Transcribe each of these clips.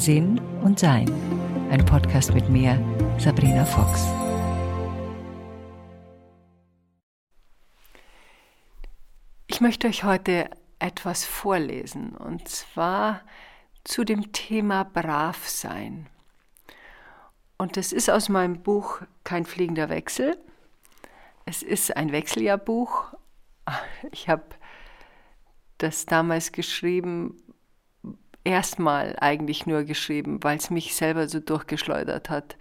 Sinn und Sein. Ein Podcast mit mir, Sabrina Fox. Ich möchte euch heute etwas vorlesen und zwar zu dem Thema Brav sein. Und das ist aus meinem Buch Kein fliegender Wechsel. Es ist ein Wechseljahrbuch. Ich habe das damals geschrieben, erstmal eigentlich nur geschrieben, weil es mich selber so durchgeschleudert hat,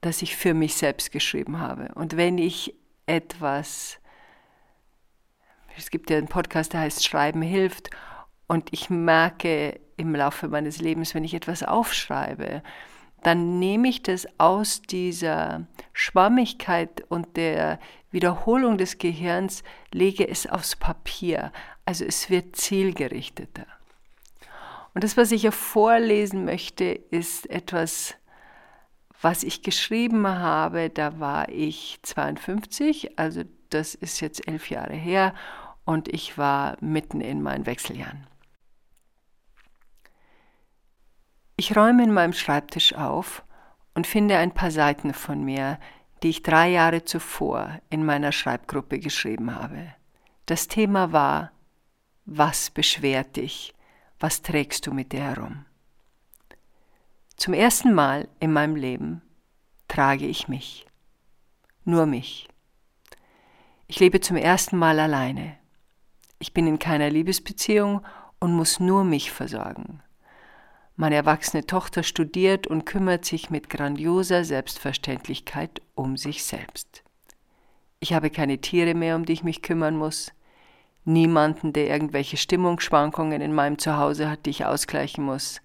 dass ich für mich selbst geschrieben habe. Und wenn ich etwas, es gibt ja einen Podcast, der heißt Schreiben hilft, und ich merke im Laufe meines Lebens, wenn ich etwas aufschreibe, dann nehme ich das aus dieser Schwammigkeit und der Wiederholung des Gehirns, lege es aufs Papier. Also es wird zielgerichteter. Und das, was ich hier vorlesen möchte, ist etwas, was ich geschrieben habe. Da war ich 52, also das ist jetzt elf Jahre her und ich war mitten in meinen Wechseljahren. Ich räume in meinem Schreibtisch auf und finde ein paar Seiten von mir, die ich drei Jahre zuvor in meiner Schreibgruppe geschrieben habe. Das Thema war, was beschwert dich? Was trägst du mit dir herum? Zum ersten Mal in meinem Leben trage ich mich. Nur mich. Ich lebe zum ersten Mal alleine. Ich bin in keiner Liebesbeziehung und muss nur mich versorgen. Meine erwachsene Tochter studiert und kümmert sich mit grandioser Selbstverständlichkeit um sich selbst. Ich habe keine Tiere mehr, um die ich mich kümmern muss niemanden, der irgendwelche Stimmungsschwankungen in meinem Zuhause hat, die ich ausgleichen muss.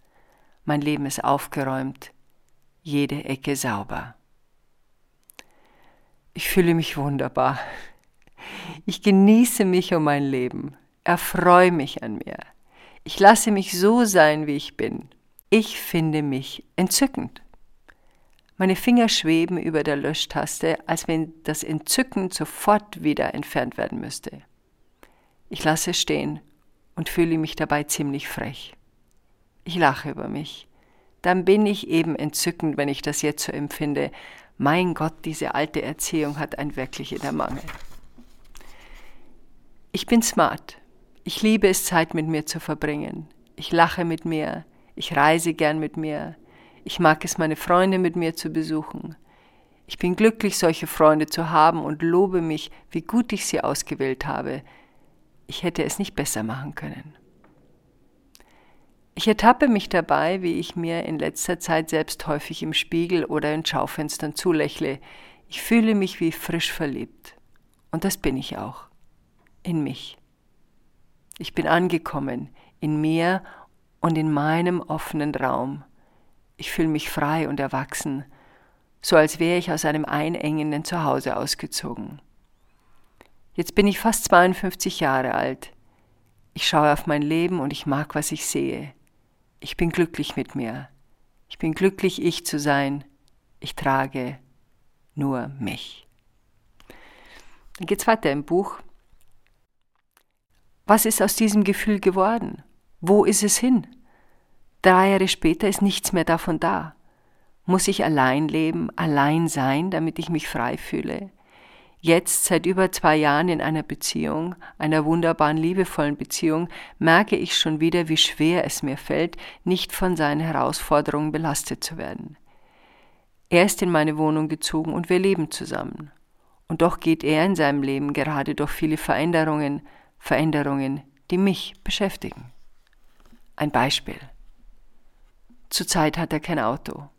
Mein Leben ist aufgeräumt, jede Ecke sauber. Ich fühle mich wunderbar. Ich genieße mich um mein Leben, erfreue mich an mir. Ich lasse mich so sein, wie ich bin. Ich finde mich entzückend. Meine Finger schweben über der Löschtaste, als wenn das Entzücken sofort wieder entfernt werden müsste. Ich lasse es stehen und fühle mich dabei ziemlich frech. Ich lache über mich. Dann bin ich eben entzückend, wenn ich das jetzt so empfinde. Mein Gott, diese alte Erziehung hat ein wirklich in der Mangel. Ich bin smart. Ich liebe es, Zeit mit mir zu verbringen. Ich lache mit mir. Ich reise gern mit mir. Ich mag es, meine Freunde mit mir zu besuchen. Ich bin glücklich, solche Freunde zu haben und lobe mich, wie gut ich sie ausgewählt habe, ich hätte es nicht besser machen können. Ich ertappe mich dabei, wie ich mir in letzter Zeit selbst häufig im Spiegel oder in Schaufenstern zulächle. Ich fühle mich wie frisch verliebt. Und das bin ich auch. In mich. Ich bin angekommen, in mir und in meinem offenen Raum. Ich fühle mich frei und erwachsen, so als wäre ich aus einem einengenden Zuhause ausgezogen. Jetzt bin ich fast 52 Jahre alt. Ich schaue auf mein Leben und ich mag, was ich sehe. Ich bin glücklich mit mir. Ich bin glücklich, ich zu sein. Ich trage nur mich. Dann geht's weiter im Buch. Was ist aus diesem Gefühl geworden? Wo ist es hin? Drei Jahre später ist nichts mehr davon da. Muss ich allein leben, allein sein, damit ich mich frei fühle? Jetzt seit über zwei Jahren in einer Beziehung, einer wunderbaren, liebevollen Beziehung, merke ich schon wieder, wie schwer es mir fällt, nicht von seinen Herausforderungen belastet zu werden. Er ist in meine Wohnung gezogen und wir leben zusammen. Und doch geht er in seinem Leben gerade durch viele Veränderungen, Veränderungen, die mich beschäftigen. Ein Beispiel. Zurzeit hat er kein Auto.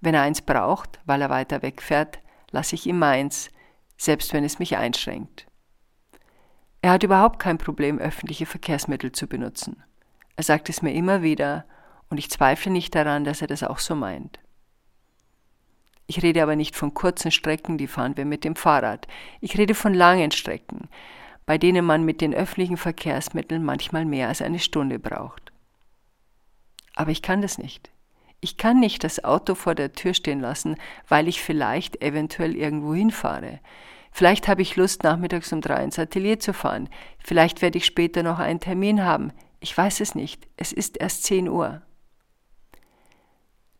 Wenn er eins braucht, weil er weiter wegfährt, lasse ich ihm meins, selbst wenn es mich einschränkt. Er hat überhaupt kein Problem, öffentliche Verkehrsmittel zu benutzen. Er sagt es mir immer wieder und ich zweifle nicht daran, dass er das auch so meint. Ich rede aber nicht von kurzen Strecken, die fahren wir mit dem Fahrrad. Ich rede von langen Strecken, bei denen man mit den öffentlichen Verkehrsmitteln manchmal mehr als eine Stunde braucht. Aber ich kann das nicht. Ich kann nicht das Auto vor der Tür stehen lassen, weil ich vielleicht eventuell irgendwo hinfahre. Vielleicht habe ich Lust, nachmittags um drei ins Atelier zu fahren. Vielleicht werde ich später noch einen Termin haben. Ich weiß es nicht. Es ist erst zehn Uhr.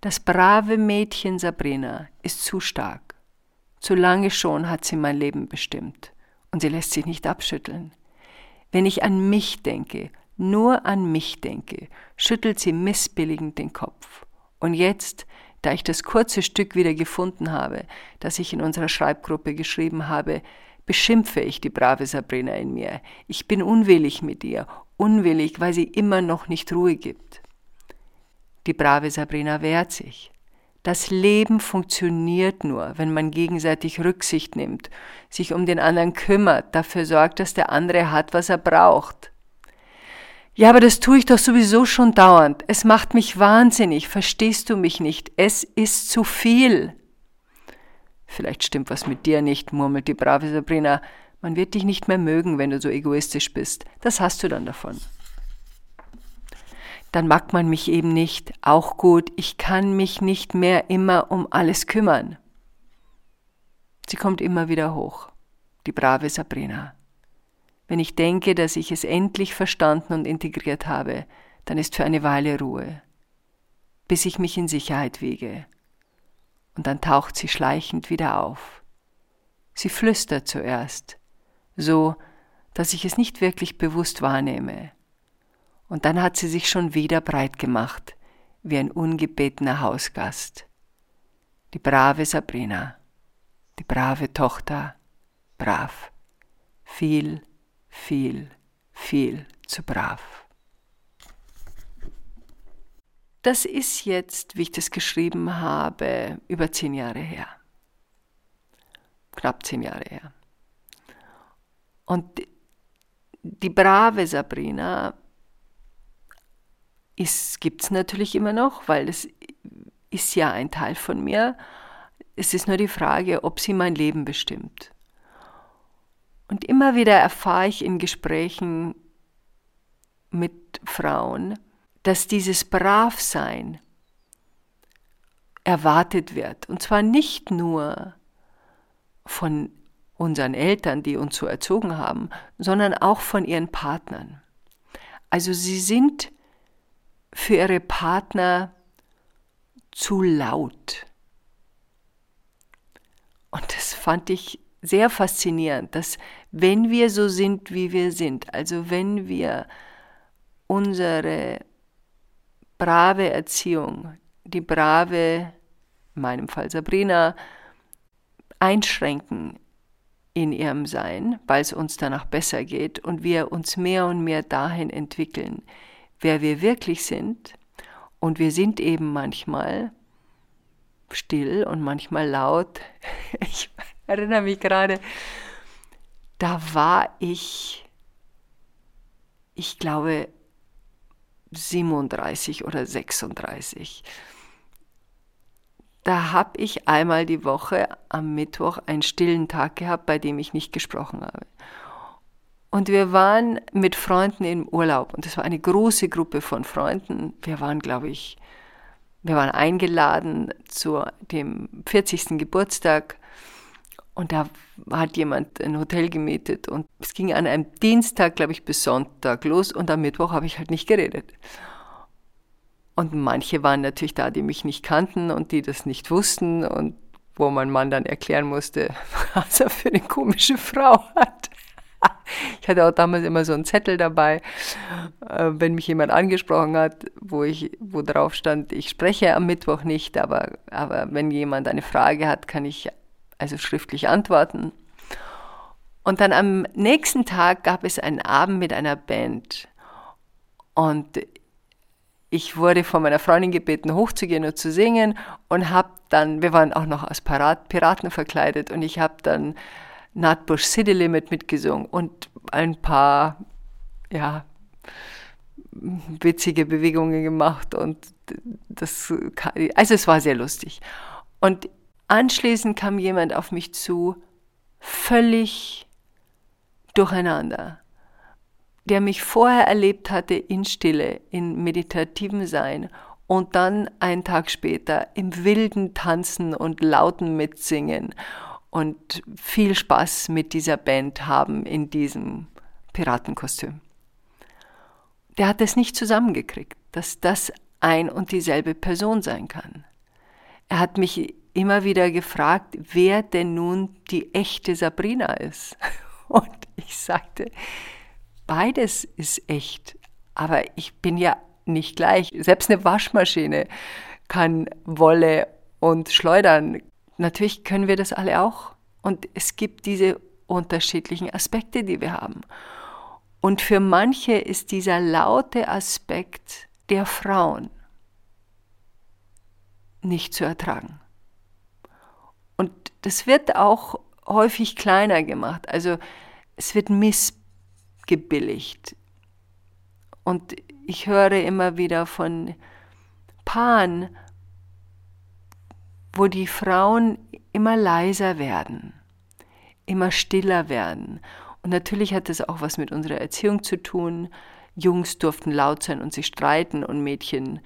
Das brave Mädchen Sabrina ist zu stark. Zu lange schon hat sie mein Leben bestimmt und sie lässt sich nicht abschütteln. Wenn ich an mich denke, nur an mich denke, schüttelt sie missbilligend den Kopf. Und jetzt, da ich das kurze Stück wieder gefunden habe, das ich in unserer Schreibgruppe geschrieben habe, beschimpfe ich die brave Sabrina in mir. Ich bin unwillig mit ihr, unwillig, weil sie immer noch nicht Ruhe gibt. Die brave Sabrina wehrt sich. Das Leben funktioniert nur, wenn man gegenseitig Rücksicht nimmt, sich um den anderen kümmert, dafür sorgt, dass der andere hat, was er braucht. Ja, aber das tue ich doch sowieso schon dauernd. Es macht mich wahnsinnig. Verstehst du mich nicht? Es ist zu viel. Vielleicht stimmt was mit dir nicht, murmelt die brave Sabrina. Man wird dich nicht mehr mögen, wenn du so egoistisch bist. Das hast du dann davon. Dann mag man mich eben nicht. Auch gut, ich kann mich nicht mehr immer um alles kümmern. Sie kommt immer wieder hoch, die brave Sabrina. Wenn ich denke, dass ich es endlich verstanden und integriert habe, dann ist für eine Weile Ruhe, bis ich mich in Sicherheit wiege. Und dann taucht sie schleichend wieder auf. Sie flüstert zuerst, so, dass ich es nicht wirklich bewusst wahrnehme. Und dann hat sie sich schon wieder breit gemacht, wie ein ungebetener Hausgast. Die brave Sabrina, die brave Tochter, brav, viel, viel, viel zu brav. Das ist jetzt, wie ich das geschrieben habe, über zehn Jahre her. Knapp zehn Jahre her. Und die brave Sabrina gibt es natürlich immer noch, weil es ist ja ein Teil von mir. Es ist nur die Frage, ob sie mein Leben bestimmt. Und immer wieder erfahre ich in Gesprächen mit Frauen, dass dieses Bravsein erwartet wird. Und zwar nicht nur von unseren Eltern, die uns so erzogen haben, sondern auch von ihren Partnern. Also sie sind für ihre Partner zu laut. Und das fand ich sehr faszinierend, dass wenn wir so sind, wie wir sind, also wenn wir unsere brave Erziehung, die brave, in meinem Fall Sabrina, einschränken in ihrem Sein, weil es uns danach besser geht und wir uns mehr und mehr dahin entwickeln, wer wir wirklich sind. Und wir sind eben manchmal still und manchmal laut. Ich erinnere mich gerade, da war ich, ich glaube, 37 oder 36. Da habe ich einmal die Woche am Mittwoch einen stillen Tag gehabt, bei dem ich nicht gesprochen habe. Und wir waren mit Freunden im Urlaub und es war eine große Gruppe von Freunden. Wir waren, glaube ich, wir waren eingeladen zu dem 40. Geburtstag und da hat jemand ein Hotel gemietet und es ging an einem Dienstag, glaube ich, bis Sonntag los und am Mittwoch habe ich halt nicht geredet. Und manche waren natürlich da, die mich nicht kannten und die das nicht wussten und wo mein Mann dann erklären musste, was er für eine komische Frau hat. Ich hatte auch damals immer so einen Zettel dabei, äh, wenn mich jemand angesprochen hat, wo ich, wo drauf stand, ich spreche am Mittwoch nicht, aber, aber wenn jemand eine Frage hat, kann ich also schriftlich antworten. Und dann am nächsten Tag gab es einen Abend mit einer Band. Und ich wurde von meiner Freundin gebeten, hochzugehen und zu singen und habe dann, wir waren auch noch als Piraten verkleidet und ich habe dann Nutbush City Limit mitgesungen und ein paar, ja, witzige Bewegungen gemacht und das, also es war sehr lustig. Und Anschließend kam jemand auf mich zu, völlig durcheinander, der mich vorher erlebt hatte in Stille, in meditativem Sein und dann einen Tag später im wilden Tanzen und lauten Mitsingen und viel Spaß mit dieser Band haben in diesem Piratenkostüm. Der hat es nicht zusammengekriegt, dass das ein und dieselbe Person sein kann. er hat mich immer wieder gefragt, wer denn nun die echte Sabrina ist. Und ich sagte, beides ist echt, aber ich bin ja nicht gleich. Selbst eine Waschmaschine kann Wolle und Schleudern. Natürlich können wir das alle auch. Und es gibt diese unterschiedlichen Aspekte, die wir haben. Und für manche ist dieser laute Aspekt der Frauen nicht zu ertragen. Das wird auch häufig kleiner gemacht. Also es wird missgebilligt. Und ich höre immer wieder von Paaren, wo die Frauen immer leiser werden, immer stiller werden. Und natürlich hat das auch was mit unserer Erziehung zu tun. Jungs durften laut sein und sich streiten und Mädchen,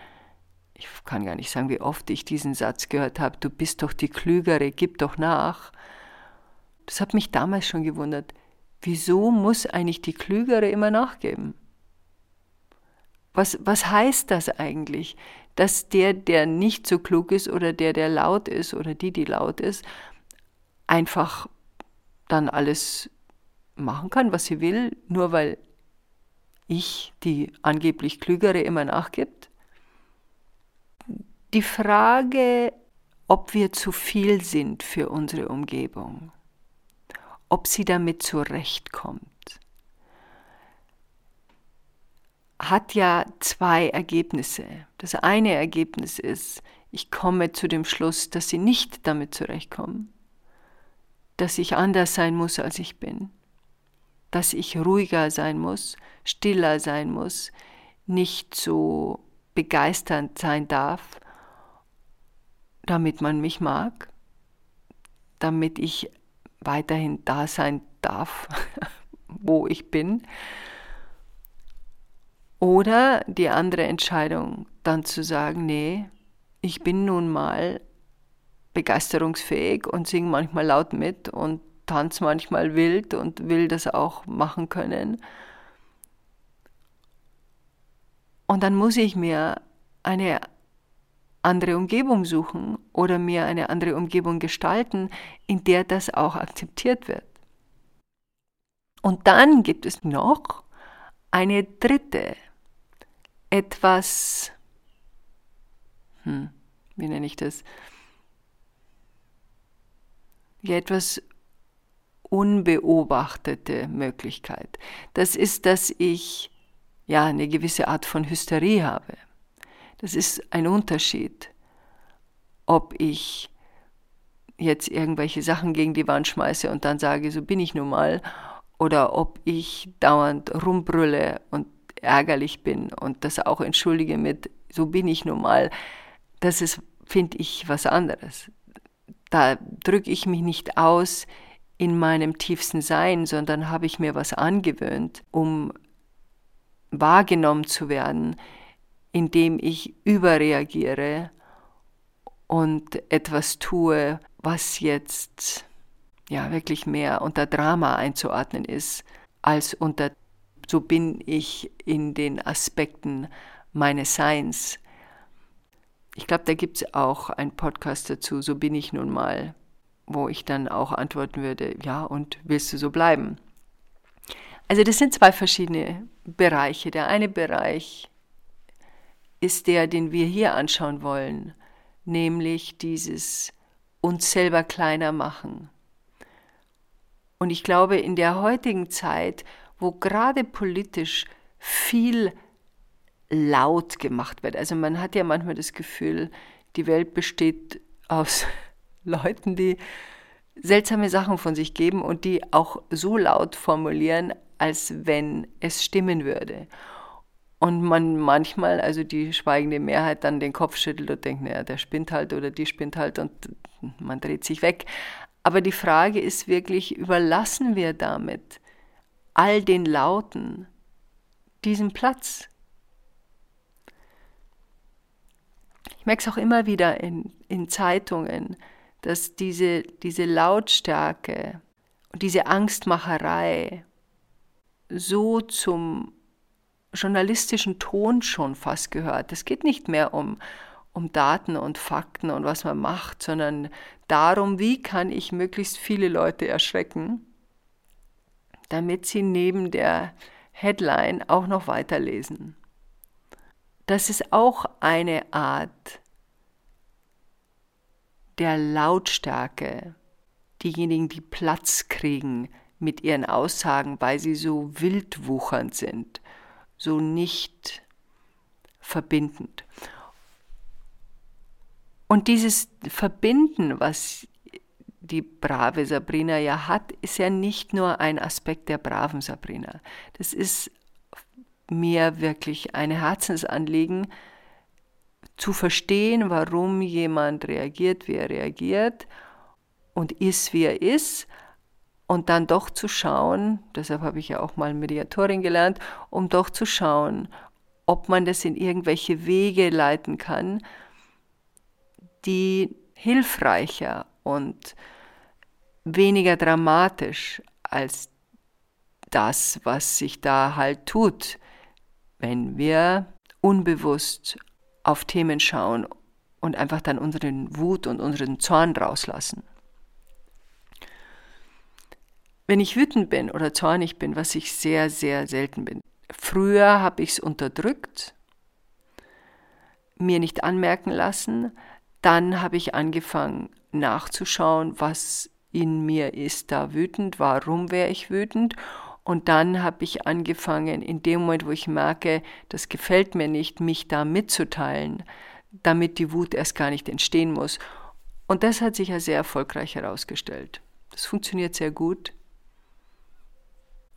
ich kann gar nicht sagen, wie oft ich diesen Satz gehört habe, du bist doch die Klügere, gib doch nach. Das hat mich damals schon gewundert. Wieso muss eigentlich die Klügere immer nachgeben? Was, was heißt das eigentlich? Dass der, der nicht so klug ist oder der, der laut ist oder die, die laut ist, einfach dann alles machen kann, was sie will, nur weil ich, die angeblich Klügere, immer nachgibt? Die Frage, ob wir zu viel sind für unsere Umgebung, ob sie damit zurechtkommt, hat ja zwei Ergebnisse. Das eine Ergebnis ist, ich komme zu dem Schluss, dass sie nicht damit zurechtkommen, dass ich anders sein muss, als ich bin dass ich ruhiger sein muss, stiller sein muss, nicht so begeisternd sein darf, damit man mich mag, damit ich weiterhin da sein darf, wo ich bin. Oder die andere Entscheidung, dann zu sagen, nee, ich bin nun mal begeisterungsfähig und singe manchmal laut mit und tanze manchmal wild und will das auch machen können. Und dann muss ich mir eine andere Umgebung suchen oder mir eine andere Umgebung gestalten, in der das auch akzeptiert wird. Und dann gibt es noch eine dritte, etwas, hm, wie nenne ich das? Ja, etwas unbeobachtete Möglichkeit. Das ist, dass ich ja eine gewisse Art von Hysterie habe. Das ist ein Unterschied, ob ich jetzt irgendwelche Sachen gegen die Wand schmeiße und dann sage, so bin ich nun mal, oder ob ich dauernd rumbrülle und ärgerlich bin und das auch entschuldige mit, so bin ich nun mal. Das ist, finde ich, was anderes. Da drücke ich mich nicht aus in meinem tiefsten Sein, sondern habe ich mir was angewöhnt, um wahrgenommen zu werden, indem ich überreagiere und etwas tue, was jetzt ja wirklich mehr unter Drama einzuordnen ist, als unter so bin ich in den Aspekten meines Seins. Ich glaube, da gibt es auch einen Podcast dazu, so bin ich nun mal wo ich dann auch antworten würde, ja, und willst du so bleiben? Also das sind zwei verschiedene Bereiche. Der eine Bereich ist der, den wir hier anschauen wollen, nämlich dieses uns selber kleiner machen. Und ich glaube, in der heutigen Zeit, wo gerade politisch viel laut gemacht wird, also man hat ja manchmal das Gefühl, die Welt besteht aus Leuten, die seltsame Sachen von sich geben und die auch so laut formulieren, als wenn es stimmen würde. Und man manchmal, also die schweigende Mehrheit, dann den Kopf schüttelt und denkt, naja, der spinnt halt oder die spinnt halt und man dreht sich weg. Aber die Frage ist wirklich, überlassen wir damit all den Lauten diesen Platz? Ich merke es auch immer wieder in, in Zeitungen, dass diese, diese Lautstärke und diese Angstmacherei so zum journalistischen Ton schon fast gehört. Es geht nicht mehr um, um Daten und Fakten und was man macht, sondern darum, wie kann ich möglichst viele Leute erschrecken, damit sie neben der Headline auch noch weiterlesen. Das ist auch eine Art der Lautstärke. Diejenigen, die Platz kriegen mit ihren Aussagen, weil sie so wildwuchernd sind, so nicht verbindend. Und dieses Verbinden, was die brave Sabrina ja hat, ist ja nicht nur ein Aspekt der braven Sabrina. Das ist mir wirklich ein Herzensanliegen, zu verstehen, warum jemand reagiert, wie er reagiert und ist, wie er ist, und dann doch zu schauen, deshalb habe ich ja auch mal Mediatorin gelernt, um doch zu schauen, ob man das in irgendwelche Wege leiten kann, die hilfreicher und weniger dramatisch als das, was sich da halt tut, wenn wir unbewusst auf Themen schauen und einfach dann unseren Wut und unseren Zorn rauslassen. Wenn ich wütend bin oder zornig bin, was ich sehr, sehr selten bin, früher habe ich es unterdrückt, mir nicht anmerken lassen, dann habe ich angefangen nachzuschauen, was in mir ist da wütend, warum wäre ich wütend. Und dann habe ich angefangen, in dem Moment, wo ich merke, das gefällt mir nicht, mich da mitzuteilen, damit die Wut erst gar nicht entstehen muss. Und das hat sich ja sehr erfolgreich herausgestellt. Das funktioniert sehr gut.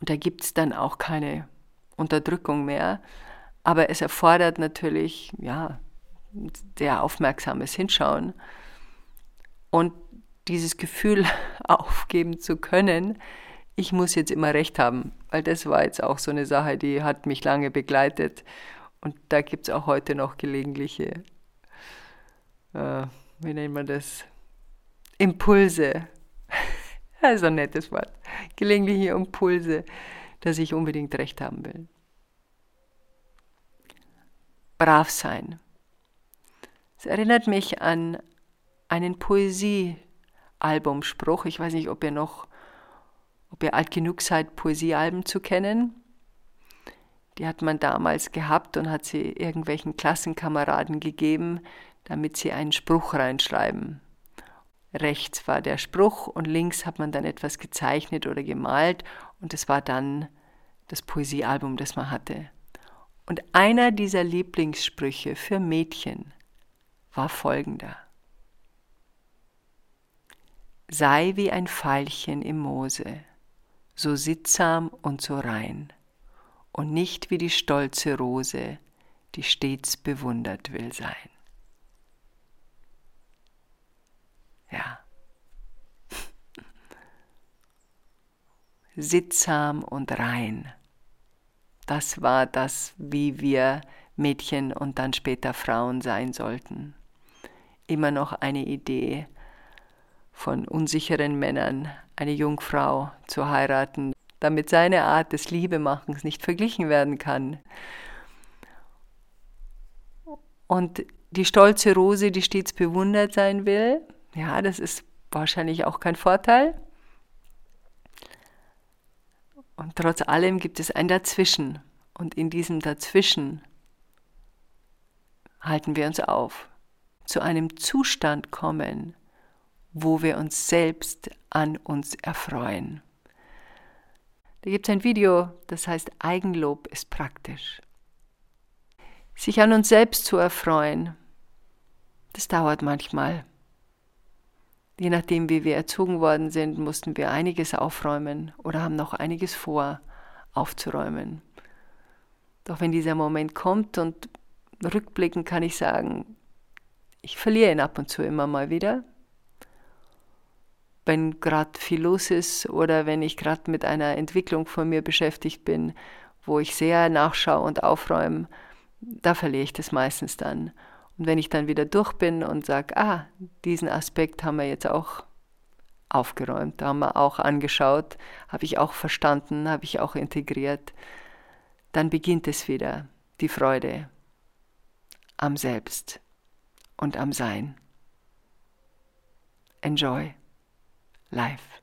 Und da gibt es dann auch keine Unterdrückung mehr. Aber es erfordert natürlich, ja, sehr aufmerksames Hinschauen und dieses Gefühl aufgeben zu können, ich muss jetzt immer recht haben, weil das war jetzt auch so eine Sache, die hat mich lange begleitet und da gibt es auch heute noch gelegentliche, äh, wie nennt man das, Impulse. Also ein nettes Wort. Gelegentliche Impulse, dass ich unbedingt recht haben will. Brav sein. Es erinnert mich an einen Poesiealbumspruch. Ich weiß nicht, ob ihr noch, ob ihr alt genug seid, Poesiealben zu kennen. Die hat man damals gehabt und hat sie irgendwelchen Klassenkameraden gegeben, damit sie einen Spruch reinschreiben. Rechts war der Spruch und links hat man dann etwas gezeichnet oder gemalt und es war dann das Poesiealbum, das man hatte. Und einer dieser Lieblingssprüche für Mädchen war folgender. Sei wie ein Veilchen im Moose, so sittsam und so rein, und nicht wie die stolze Rose, die stets bewundert will sein. Ja. Sittsam und rein. Das war das, wie wir Mädchen und dann später Frauen sein sollten immer noch eine Idee von unsicheren Männern, eine Jungfrau zu heiraten, damit seine Art des Liebemachens nicht verglichen werden kann. Und die stolze Rose, die stets bewundert sein will, ja, das ist wahrscheinlich auch kein Vorteil. Und trotz allem gibt es ein Dazwischen. Und in diesem Dazwischen halten wir uns auf zu einem Zustand kommen, wo wir uns selbst an uns erfreuen. Da gibt es ein Video, das heißt Eigenlob ist praktisch. Sich an uns selbst zu erfreuen, das dauert manchmal. Je nachdem, wie wir erzogen worden sind, mussten wir einiges aufräumen oder haben noch einiges vor aufzuräumen. Doch wenn dieser Moment kommt und rückblickend kann ich sagen, ich verliere ihn ab und zu immer mal wieder. Wenn gerade viel los ist oder wenn ich gerade mit einer Entwicklung von mir beschäftigt bin, wo ich sehr nachschaue und aufräume, da verliere ich das meistens dann. Und wenn ich dann wieder durch bin und sage, ah, diesen Aspekt haben wir jetzt auch aufgeräumt, haben wir auch angeschaut, habe ich auch verstanden, habe ich auch integriert, dann beginnt es wieder, die Freude am Selbst und am Sein. Enjoy life.